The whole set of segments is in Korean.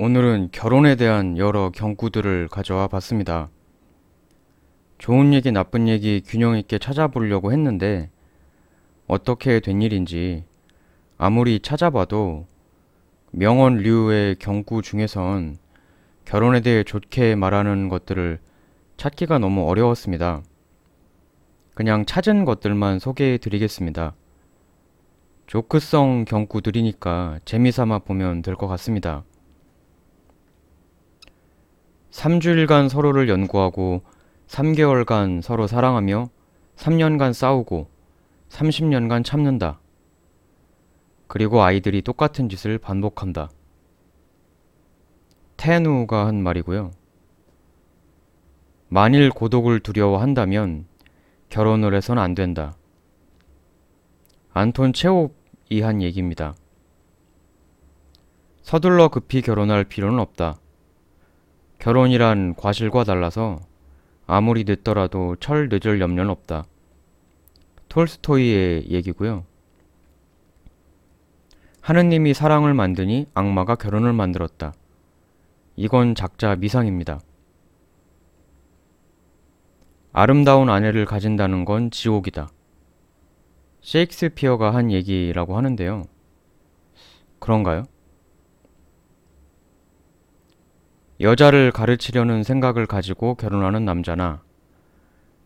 오늘은 결혼에 대한 여러 경구들을 가져와 봤습니다. 좋은 얘기, 나쁜 얘기 균형 있게 찾아보려고 했는데 어떻게 된 일인지 아무리 찾아봐도 명언류의 경구 중에선 결혼에 대해 좋게 말하는 것들을 찾기가 너무 어려웠습니다. 그냥 찾은 것들만 소개해 드리겠습니다. 조크성 경구들이니까 재미삼아 보면 될 것 같습니다. 3주일간 서로를 연구하고 3개월간 서로 사랑하며 3년간 싸우고 30년간 참는다. 그리고 아이들이 똑같은 짓을 반복한다. 테누가 한 말이고요. 만일 고독을 두려워한다면 결혼을 해선 안 된다. 안톤 체홉이 한 얘기입니다. 서둘러 급히 결혼할 필요는 없다. 결혼이란 과실과 달라서 아무리 늦더라도 철 늦을 염려는 없다. 톨스토이의 얘기고요. 하느님이 사랑을 만드니 악마가 결혼을 만들었다. 이건 작자 미상입니다. 아름다운 아내를 가진다는 건 지옥이다. 셰익스피어가 한 얘기라고 하는데요. 그런가요? 여자를 가르치려는 생각을 가지고 결혼하는 남자나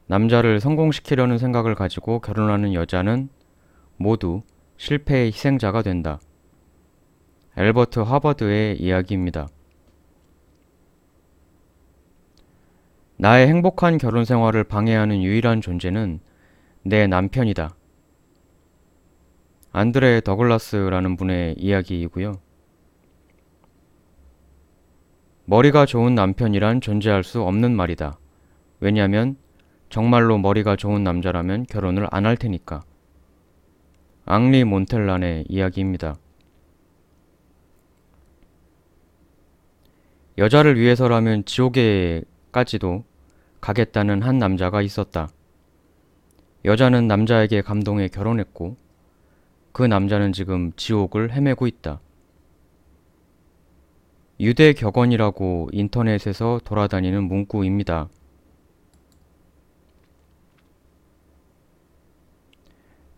남자를 성공시키려는 생각을 가지고 결혼하는 여자는 모두 실패의 희생자가 된다. 엘버트 하버드의 이야기입니다. 나의 행복한 결혼 생활을 방해하는 유일한 존재는 내 남편이다. 안드레 더글라스라는 분의 이야기이고요. 머리가 좋은 남편이란 존재할 수 없는 말이다. 왜냐하면 정말로 머리가 좋은 남자라면 결혼을 안 할 테니까. 앙리 몬텔란의 이야기입니다. 여자를 위해서라면 지옥에까지도 가겠다는 한 남자가 있었다. 여자는 남자에게 감동해 결혼했고 그 남자는 지금 지옥을 헤매고 있다. 유대 격언이라고 인터넷에서 돌아다니는 문구입니다.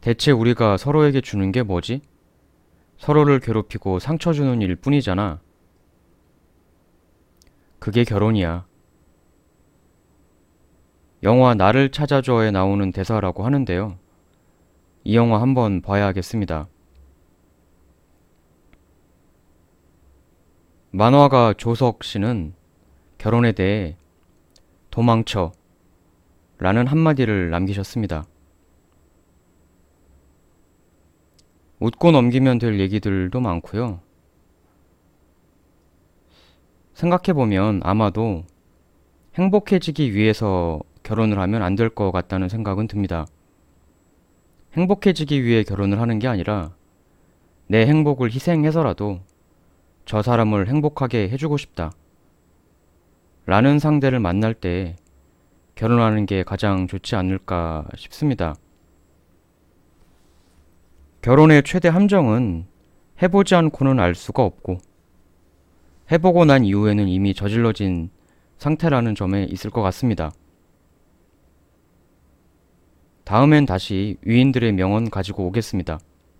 대체 우리가 서로에게 주는 게 뭐지? 서로를 괴롭히고 상처 주는 일 뿐이잖아. 그게 결혼이야. 영화 나를 찾아줘에 나오는 대사라고 하는데요. 이 영화 한번 봐야겠습니다. 만화가 조석 씨는 결혼에 대해 도망쳐 라는 한마디를 남기셨습니다. 웃고 넘기면 될 얘기들도 많고요. 생각해보면 아마도 행복해지기 위해서 결혼을 하면 안 될 것 같다는 생각은 듭니다. 행복해지기 위해 결혼을 하는 게 아니라 내 행복을 희생해서라도 저 사람을 행복하게 해주고 싶다. 라는 상대를 만날 때 결혼하는 게 가장 좋지 않을까 싶습니다. 결혼의 최대 함정은 해보지 않고는 알 수가 없고 해보고 난 이후에는 이미 저질러진 상태라는 점에 있을 것 같습니다. 다음엔 다시 위인들의 명언 가지고 오겠습니다.